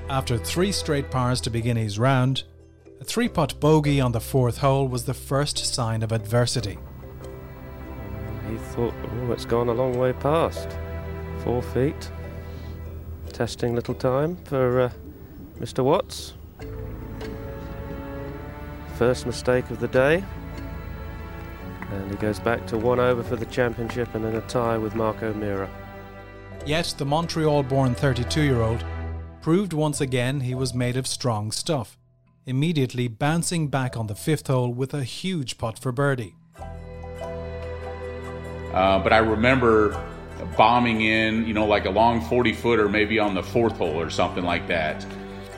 After three straight pars to begin his round, a three putt bogey on the fourth hole was the first sign of adversity. He thought, oh, it's gone a long way past. Four feet testing little time for uh, Mr. Watts. First mistake of the day. And he goes back to one over for the championship and then a tie with Mark O'Meara. Yet the Montreal born 32 year old proved once again he was made of strong stuff, immediately bouncing back on the fifth hole with a huge putt for birdie. Uh, but I remember bombing in, you know, like a long 40 footer, maybe on the fourth hole or something like that.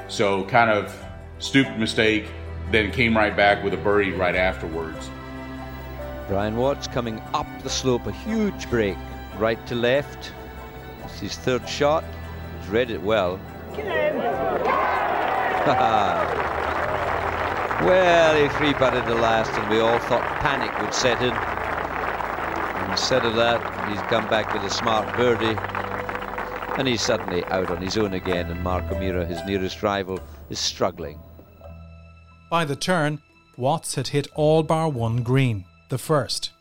So, kind of stupid mistake, then came right back with a birdie right afterwards. Brian Watts coming up the slope, a huge break, right to left. It's his third shot. He's read it well. well, he three putted the last, and we all thought panic would set in. Instead of that, he's come back with a smart birdie. And he's suddenly out on his own again, and Mark O'Meara, his nearest rival, is struggling. By the turn, Watts had hit all bar one green, the first,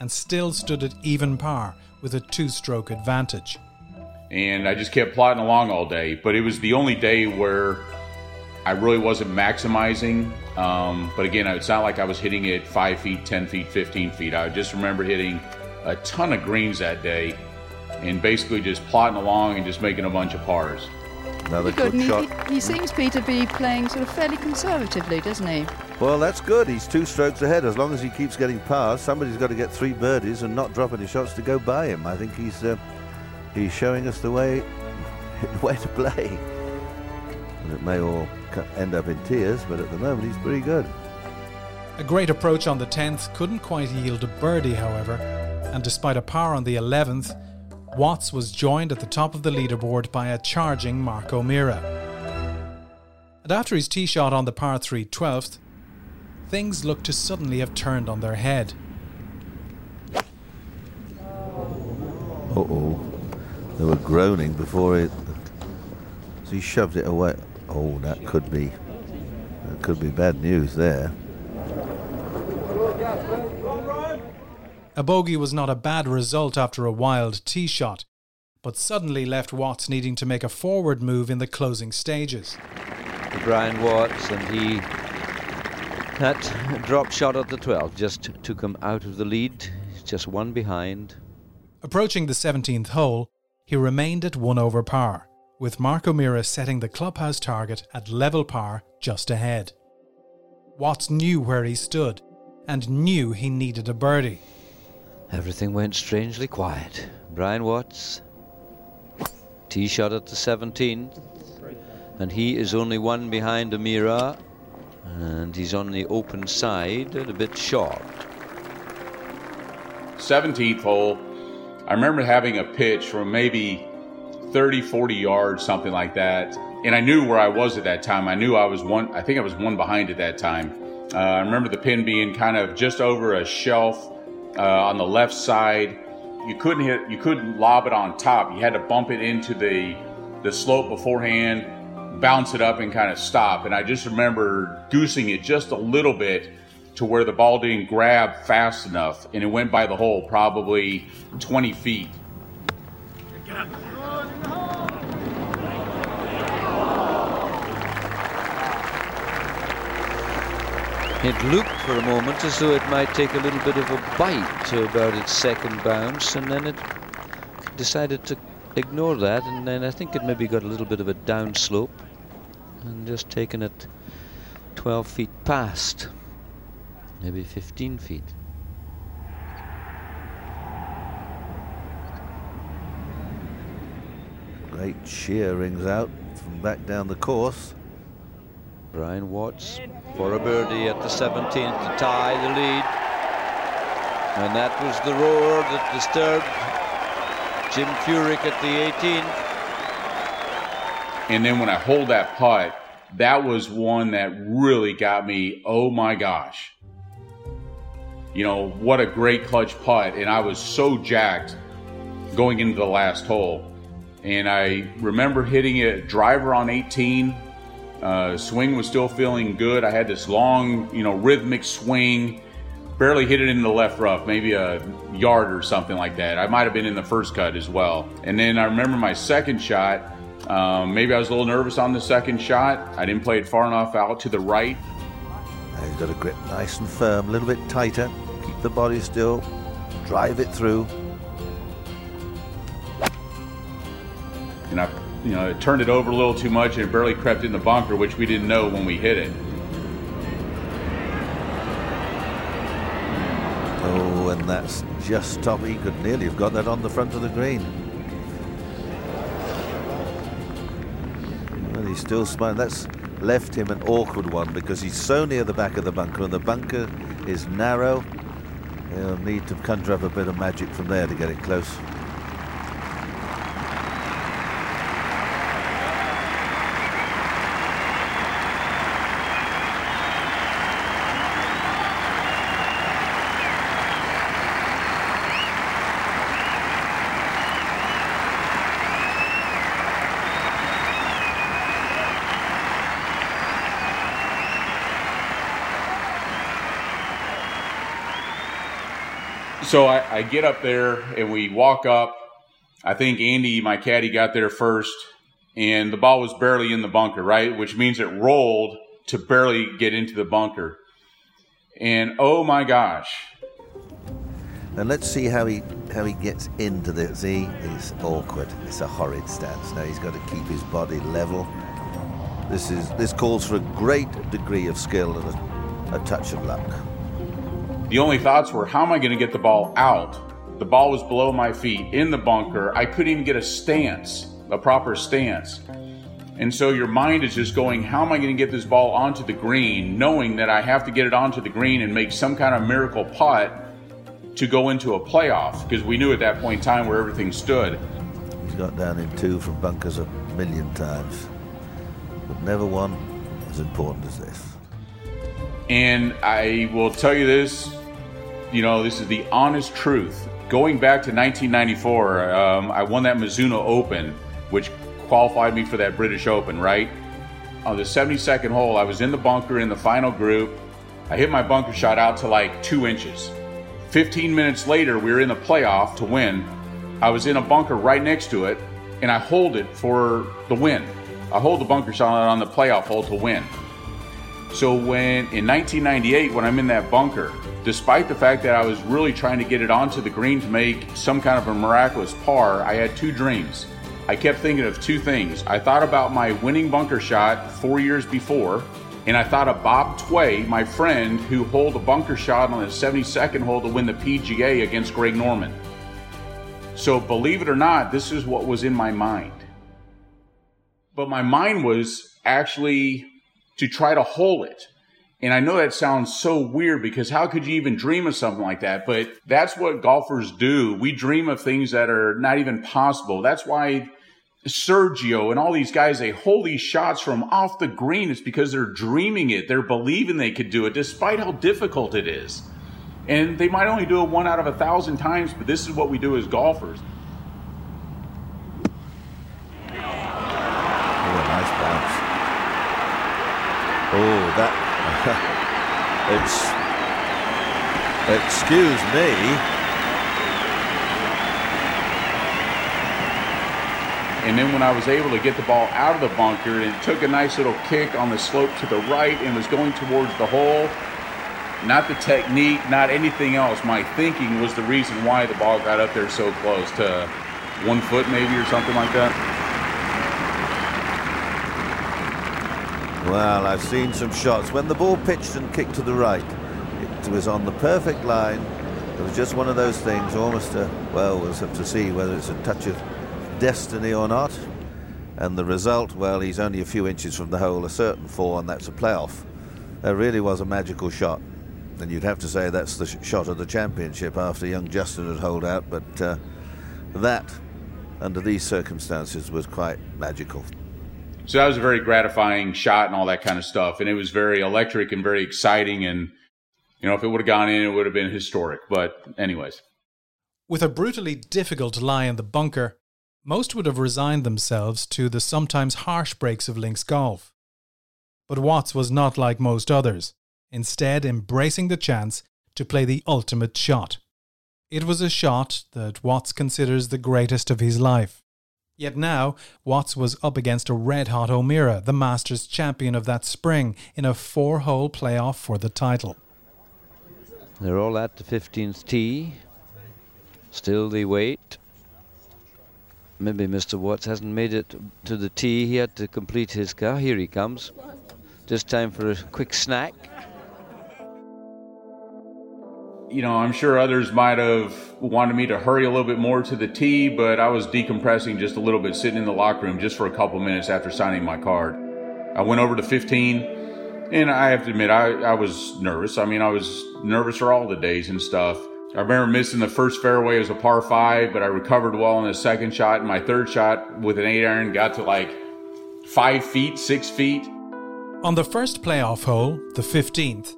and still stood at even par with a two stroke advantage. And I just kept plodding along all day, but it was the only day where I really wasn't maximizing. Um, but again, it's not like I was hitting it 5 feet, 10 feet, 15 feet. I just remember hitting a ton of greens that day and basically just plotting along and just making a bunch of pars. Another good, good shot. He, he, seems, Peter, to be playing sort of fairly conservatively, doesn't he? Well, that's good. He's two strokes ahead. As long as he keeps getting pars, somebody's got to get three birdies and not drop any shots to go by him. I think he's uh, he's showing us the way way to play. And it may all end up in tears, but at the moment he's pretty good. A great approach on the 10th couldn't quite yield a birdie, however, and despite a par on the 11th, Watts was joined at the top of the leaderboard by a charging Mark O'Meara. And after his tee shot on the par 3 12th, things looked to suddenly have turned on their head. Uh oh. They were groaning before it. So he shoved it away. Oh, that could be. That could be bad news there. A bogey was not a bad result after a wild tee shot, but suddenly left Watts needing to make a forward move in the closing stages. Brian Watts, and he that drop shot at the 12 just took him out of the lead, just one behind. Approaching the 17th hole, he remained at one over par, with Mark O'Meara setting the clubhouse target at level par just ahead. Watts knew where he stood and knew he needed a birdie. Everything went strangely quiet. Brian Watts, tee shot at the 17th, and he is only one behind O'Meara, and he's on the open side and a bit short. 17th hole, I remember having a pitch from maybe 30, 40 yards, something like that. And I knew where I was at that time. I knew I was one, I think I was one behind at that time. Uh, I remember the pin being kind of just over a shelf uh, on the left side. You couldn't hit, you couldn't lob it on top. You had to bump it into the the slope beforehand, bounce it up, and kind of stop. And I just remember goosing it just a little bit to where the ball didn't grab fast enough, and it went by the hole probably 20 feet. It looked for a moment as though it might take a little bit of a bite to about its second bounce, and then it decided to ignore that, and then I think it maybe got a little bit of a downslope and just taken it 12 feet past, maybe 15 feet. Great cheer rings out from back down the course. Brian Watts for a birdie at the 17th to tie the lead. And that was the roar that disturbed Jim Furyk at the 18th. And then when I hold that putt, that was one that really got me, oh my gosh. You know, what a great clutch putt. And I was so jacked going into the last hole. And I remember hitting a driver on 18. Uh, swing was still feeling good. I had this long, you know, rhythmic swing. Barely hit it in the left rough, maybe a yard or something like that. I might have been in the first cut as well. And then I remember my second shot. Um, maybe I was a little nervous on the second shot. I didn't play it far enough out to the right. He's got a grip nice and firm, a little bit tighter. Keep the body still. Drive it through. You know, it turned it over a little too much and it barely crept in the bunker, which we didn't know when we hit it. Oh, and that's just top. He could nearly have got that on the front of the green. Well, he's still smiling. That's left him an awkward one because he's so near the back of the bunker, and the bunker is narrow. He'll need to conjure up a bit of magic from there to get it close. So I, I get up there and we walk up. I think Andy, my caddy, got there first, and the ball was barely in the bunker, right? Which means it rolled to barely get into the bunker. And oh my gosh. And let's see how he how he gets into the see. He's awkward. It's a horrid stance. Now he's got to keep his body level. This is this calls for a great degree of skill and a, a touch of luck. The only thoughts were, how am I going to get the ball out? The ball was below my feet in the bunker. I couldn't even get a stance, a proper stance. And so your mind is just going, how am I going to get this ball onto the green, knowing that I have to get it onto the green and make some kind of miracle putt to go into a playoff? Because we knew at that point in time where everything stood. He's got down in two from bunkers a million times, but never one as important as this. And I will tell you this, you know, this is the honest truth. Going back to 1994, um, I won that Mizuno Open, which qualified me for that British Open, right? On the 72nd hole, I was in the bunker in the final group. I hit my bunker shot out to like two inches, 15 minutes later, we were in the playoff to win. I was in a bunker right next to it, and I hold it for the win. I hold the bunker shot on the playoff hole to win. So when in 1998, when I'm in that bunker, despite the fact that I was really trying to get it onto the green to make some kind of a miraculous par, I had two dreams. I kept thinking of two things. I thought about my winning bunker shot four years before, and I thought of Bob Tway, my friend, who holed a bunker shot on his 72nd hole to win the PGA against Greg Norman. So, believe it or not, this is what was in my mind. But my mind was actually to try to hole it. And I know that sounds so weird because how could you even dream of something like that? But that's what golfers do. We dream of things that are not even possible. That's why Sergio and all these guys, they hold these shots from off the green. It's because they're dreaming it. They're believing they could do it despite how difficult it is. And they might only do it one out of a thousand times, but this is what we do as golfers. Oh, a nice bounce. Oh, that. it's. Excuse me. And then when I was able to get the ball out of the bunker, and it took a nice little kick on the slope to the right and was going towards the hole. Not the technique, not anything else. My thinking was the reason why the ball got up there so close to one foot, maybe, or something like that. Well, I've seen some shots. When the ball pitched and kicked to the right, it was on the perfect line. It was just one of those things, almost a, well, we'll have to see whether it's a touch of destiny or not. And the result, well, he's only a few inches from the hole, a certain four, and that's a playoff. That really was a magical shot. And you'd have to say that's the sh shot of the championship after young Justin had holed out, but uh, that, under these circumstances, was quite magical. So that was a very gratifying shot and all that kind of stuff. And it was very electric and very exciting. And, you know, if it would have gone in, it would have been historic. But, anyways. With a brutally difficult lie in the bunker, most would have resigned themselves to the sometimes harsh breaks of links golf. But Watts was not like most others, instead, embracing the chance to play the ultimate shot. It was a shot that Watts considers the greatest of his life. Yet now, Watts was up against a red hot O'Meara, the Masters champion of that spring, in a four hole playoff for the title. They're all at the 15th tee. Still they wait maybe Mr. Watts hasn't made it to the tee. He had to complete his car. Here he comes. Just time for a quick snack. You know, I'm sure others might have wanted me to hurry a little bit more to the tee, but I was decompressing just a little bit, sitting in the locker room just for a couple minutes after signing my card. I went over to 15, and I have to admit, I, I was nervous. I mean, I was nervous for all the days and stuff. I remember missing the first fairway as a par five, but I recovered well on the second shot. And my third shot with an eight iron got to like five feet, six feet. On the first playoff hole, the 15th,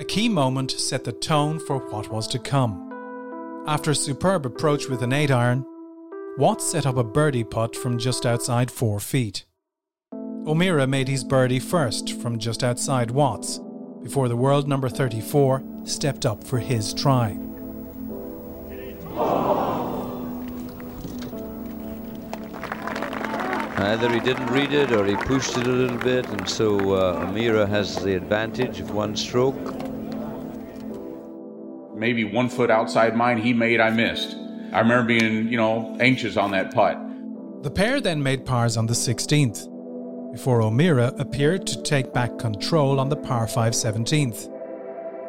a key moment set the tone for what was to come. After a superb approach with an 8 iron, Watts set up a birdie putt from just outside 4 feet. O'Meara made his birdie first from just outside Watts, before the world number 34 stepped up for his try. Either he didn't read it or he pushed it a little bit, and so uh, O'Meara has the advantage of one stroke. Maybe one foot outside mine, he made, I missed. I remember being, you know, anxious on that putt. The pair then made pars on the 16th, before O'Meara appeared to take back control on the par 5 17th.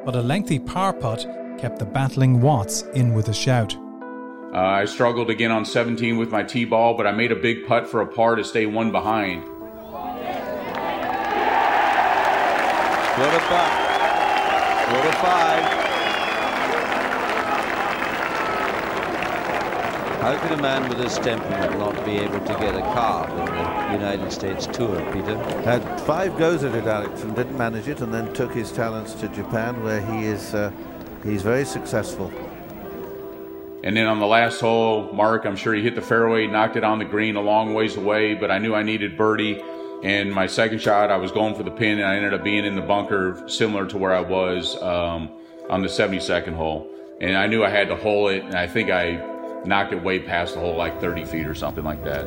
But a lengthy par putt kept the battling Watts in with a shout. Uh, I struggled again on 17 with my tee ball, but I made a big putt for a par to stay one behind. What a putt. What a five. How could a man with his temperament not be able to get a car in the United States Tour, Peter? Had five goes at it, Alex, and didn't manage it, and then took his talents to Japan, where he is uh, he's very successful. And then on the last hole, Mark, I'm sure he hit the fairway, knocked it on the green a long ways away, but I knew I needed birdie. And my second shot, I was going for the pin, and I ended up being in the bunker, similar to where I was um, on the 72nd hole. and I knew I had to hole it, and I think I knocked it way past the hole, like 30 feet or something like that.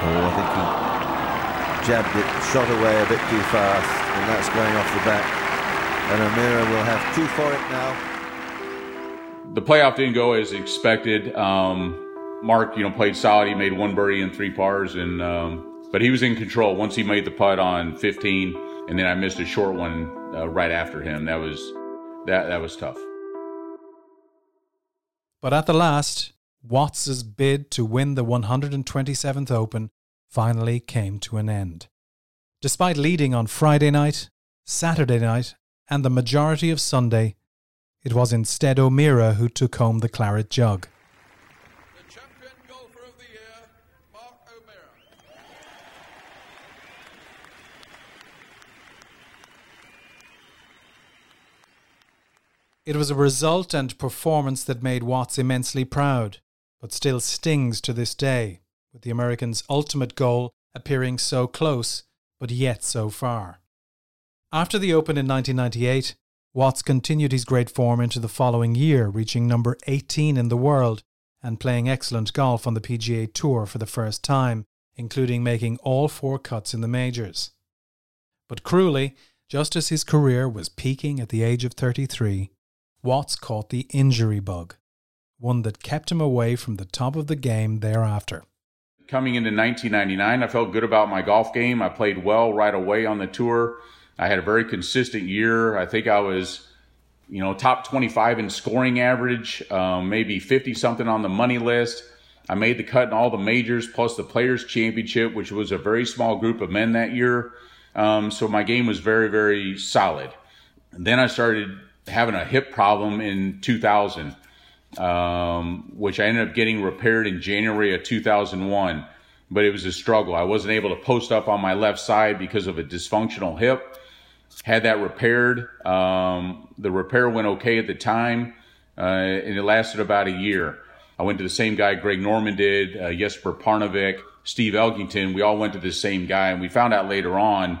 Oh, I think he jabbed it, shot away a bit too fast, and that's going off the back. And O'Meara will have two for it now. The playoff didn't go as expected. Um, Mark, you know, played solid. He made one birdie and three pars, and um, but he was in control once he made the putt on 15, and then I missed a short one uh, right after him. That was that that was tough. But at the last, Watts's bid to win the 127th Open finally came to an end. Despite leading on Friday night, Saturday night, and the majority of Sunday, it was instead O'Meara who took home the claret jug. It was a result and performance that made Watts immensely proud, but still stings to this day, with the American's ultimate goal appearing so close, but yet so far. After the Open in 1998, Watts continued his great form into the following year, reaching number 18 in the world and playing excellent golf on the PGA Tour for the first time, including making all four cuts in the majors. But cruelly, just as his career was peaking at the age of 33, Watts caught the injury bug, one that kept him away from the top of the game thereafter. Coming into 1999, I felt good about my golf game. I played well right away on the tour. I had a very consistent year. I think I was, you know, top 25 in scoring average, um, maybe 50 something on the money list. I made the cut in all the majors plus the Players Championship, which was a very small group of men that year. Um, so my game was very, very solid. And then I started having a hip problem in 2000, um, which I ended up getting repaired in January of 2001. But it was a struggle. I wasn't able to post up on my left side because of a dysfunctional hip. Had that repaired. Um, the repair went okay at the time, uh, and it lasted about a year. I went to the same guy Greg Norman did, uh, Jesper Parnevik, Steve Elkington. We all went to the same guy, and we found out later on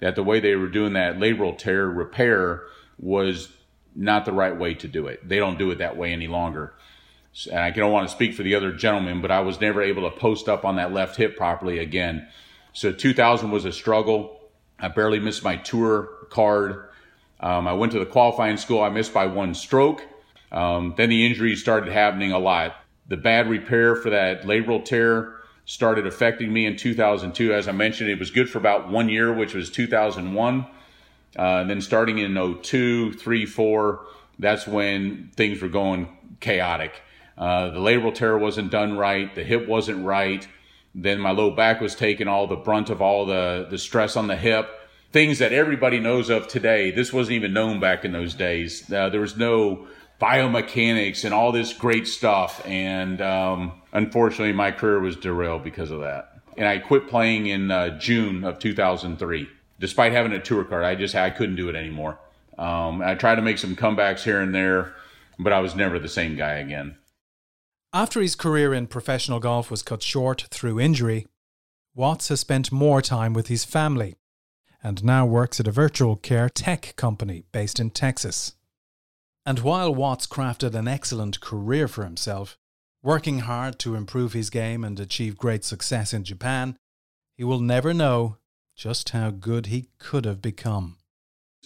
that the way they were doing that labral tear repair was not the right way to do it. They don't do it that way any longer. And I don't want to speak for the other gentlemen, but I was never able to post up on that left hip properly again. So 2000 was a struggle. I barely missed my tour card. Um, I went to the qualifying school. I missed by one stroke. Um, then the injuries started happening a lot. The bad repair for that labral tear started affecting me in 2002. As I mentioned, it was good for about one year, which was 2001. Uh, and then starting in 02, 3, 4, that's when things were going chaotic. Uh, the labral tear wasn't done right, the hip wasn't right. Then my low back was taking all the brunt of all the, the stress on the hip. Things that everybody knows of today. This wasn't even known back in those days. Uh, there was no biomechanics and all this great stuff. And um, unfortunately, my career was derailed because of that. And I quit playing in uh, June of 2003 despite having a tour card, I just I couldn't do it anymore. Um, I tried to make some comebacks here and there, but I was never the same guy again. After his career in professional golf was cut short through injury, Watts has spent more time with his family and now works at a virtual care tech company based in Texas. And while Watts crafted an excellent career for himself, working hard to improve his game and achieve great success in Japan, he will never know just how good he could have become.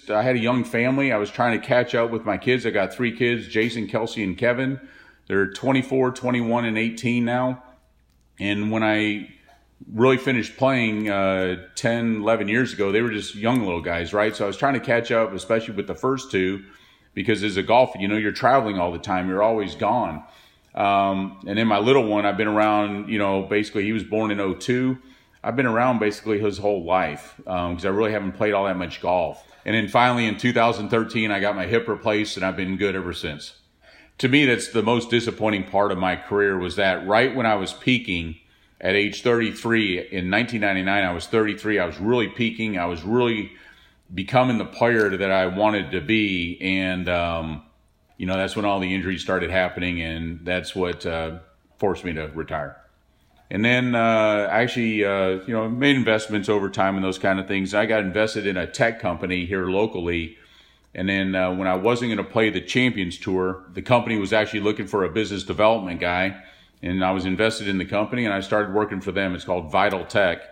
I had a young family. I was trying to catch up with my kids. I got three kids Jason, Kelsey, and Kevin. They're 24, 21, and 18 now. And when I really finished playing uh, 10, 11 years ago, they were just young little guys, right? So I was trying to catch up, especially with the first two, because as a golfer, you know, you're traveling all the time, you're always gone. Um, and then my little one, I've been around, you know, basically, he was born in 02. I've been around basically his whole life because um, I really haven't played all that much golf. And then finally in 2013, I got my hip replaced and I've been good ever since. To me, that's the most disappointing part of my career was that right when I was peaking at age 33 in 1999, I was 33. I was really peaking. I was really becoming the player that I wanted to be. And, um, you know, that's when all the injuries started happening and that's what uh, forced me to retire and then uh, actually uh, you know made investments over time and those kind of things. I got invested in a tech company here locally And then uh, when I wasn't going to play the Champions Tour, the company was actually looking for a business development guy, and I was invested in the company, and I started working for them. It's called Vital Tech.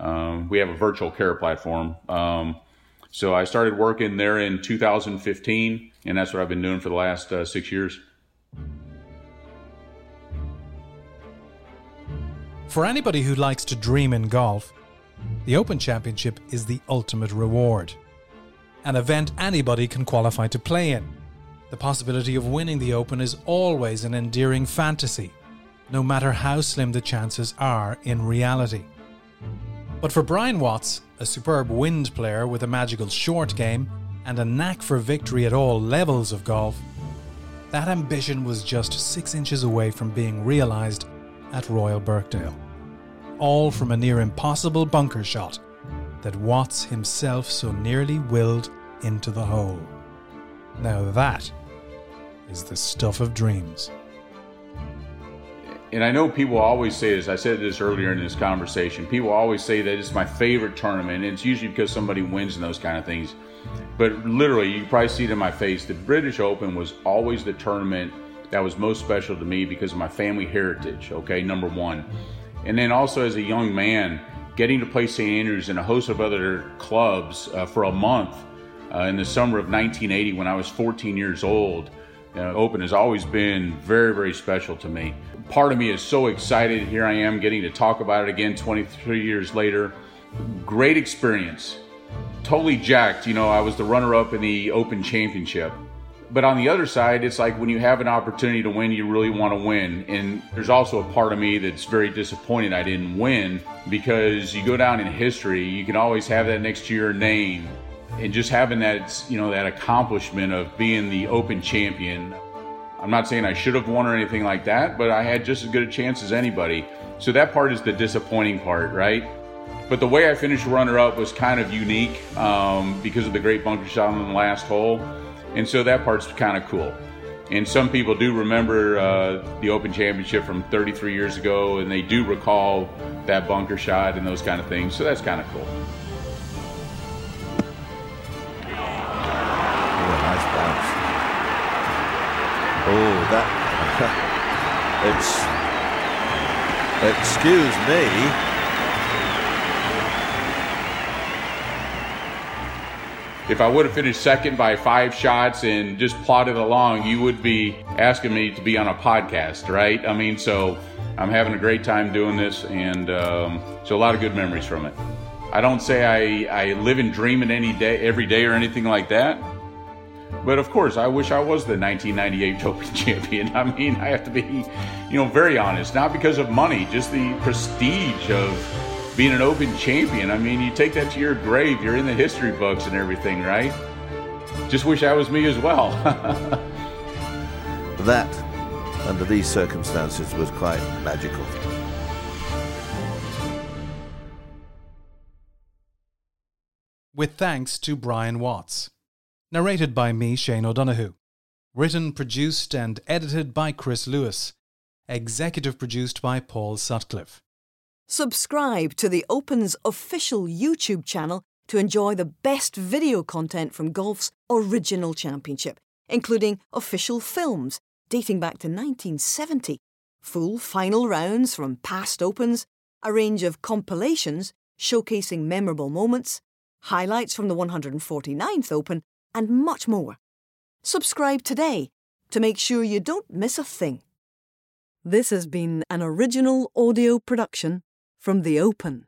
Um, we have a virtual care platform. Um, so I started working there in 2015, and that's what I've been doing for the last uh, six years. For anybody who likes to dream in golf, the Open Championship is the ultimate reward. An event anybody can qualify to play in. The possibility of winning the Open is always an endearing fantasy, no matter how slim the chances are in reality. But for Brian Watts, a superb wind player with a magical short game and a knack for victory at all levels of golf, that ambition was just six inches away from being realised at Royal Birkdale. All from a near impossible bunker shot that Watts himself so nearly willed into the hole. Now that is the stuff of dreams. And I know people always say this, I said this earlier in this conversation. People always say that it's my favorite tournament, it's usually because somebody wins and those kind of things. But literally, you probably see it in my face. The British Open was always the tournament that was most special to me because of my family heritage, okay, number one. And then also as a young man, getting to play St. Andrews and a host of other clubs uh, for a month uh, in the summer of 1980 when I was 14 years old. Uh, Open has always been very, very special to me. Part of me is so excited. Here I am getting to talk about it again 23 years later. Great experience. Totally jacked. You know, I was the runner up in the Open Championship. But on the other side, it's like when you have an opportunity to win, you really want to win. And there's also a part of me that's very disappointed I didn't win because you go down in history, you can always have that next to your name. And just having that, you know, that accomplishment of being the open champion. I'm not saying I should have won or anything like that, but I had just as good a chance as anybody. So that part is the disappointing part, right? But the way I finished runner up was kind of unique um, because of the great bunker shot on the last hole. And so that part's kind of cool. And some people do remember uh, the Open Championship from 33 years ago, and they do recall that bunker shot and those kind of things. So that's kind of cool. Oh. Oh, that. it's. Excuse me. If I would have finished second by five shots and just plodded along, you would be asking me to be on a podcast, right? I mean, so I'm having a great time doing this, and um, so a lot of good memories from it. I don't say I, I live and dream it any day, every day, or anything like that. But of course, I wish I was the 1998 Open champion. I mean, I have to be, you know, very honest. Not because of money, just the prestige of being an open champion. I mean, you take that to your grave, you're in the history books and everything, right? Just wish I was me as well. that, under these circumstances, was quite magical. With thanks to Brian Watts. Narrated by me, Shane O'Donoghue. Written, produced, and edited by Chris Lewis. Executive produced by Paul Sutcliffe. Subscribe to the Open's official YouTube channel to enjoy the best video content from golf's original championship, including official films dating back to 1970, full final rounds from past Opens, a range of compilations showcasing memorable moments, highlights from the 149th Open, and much more. Subscribe today to make sure you don't miss a thing. This has been an original audio production from the Open.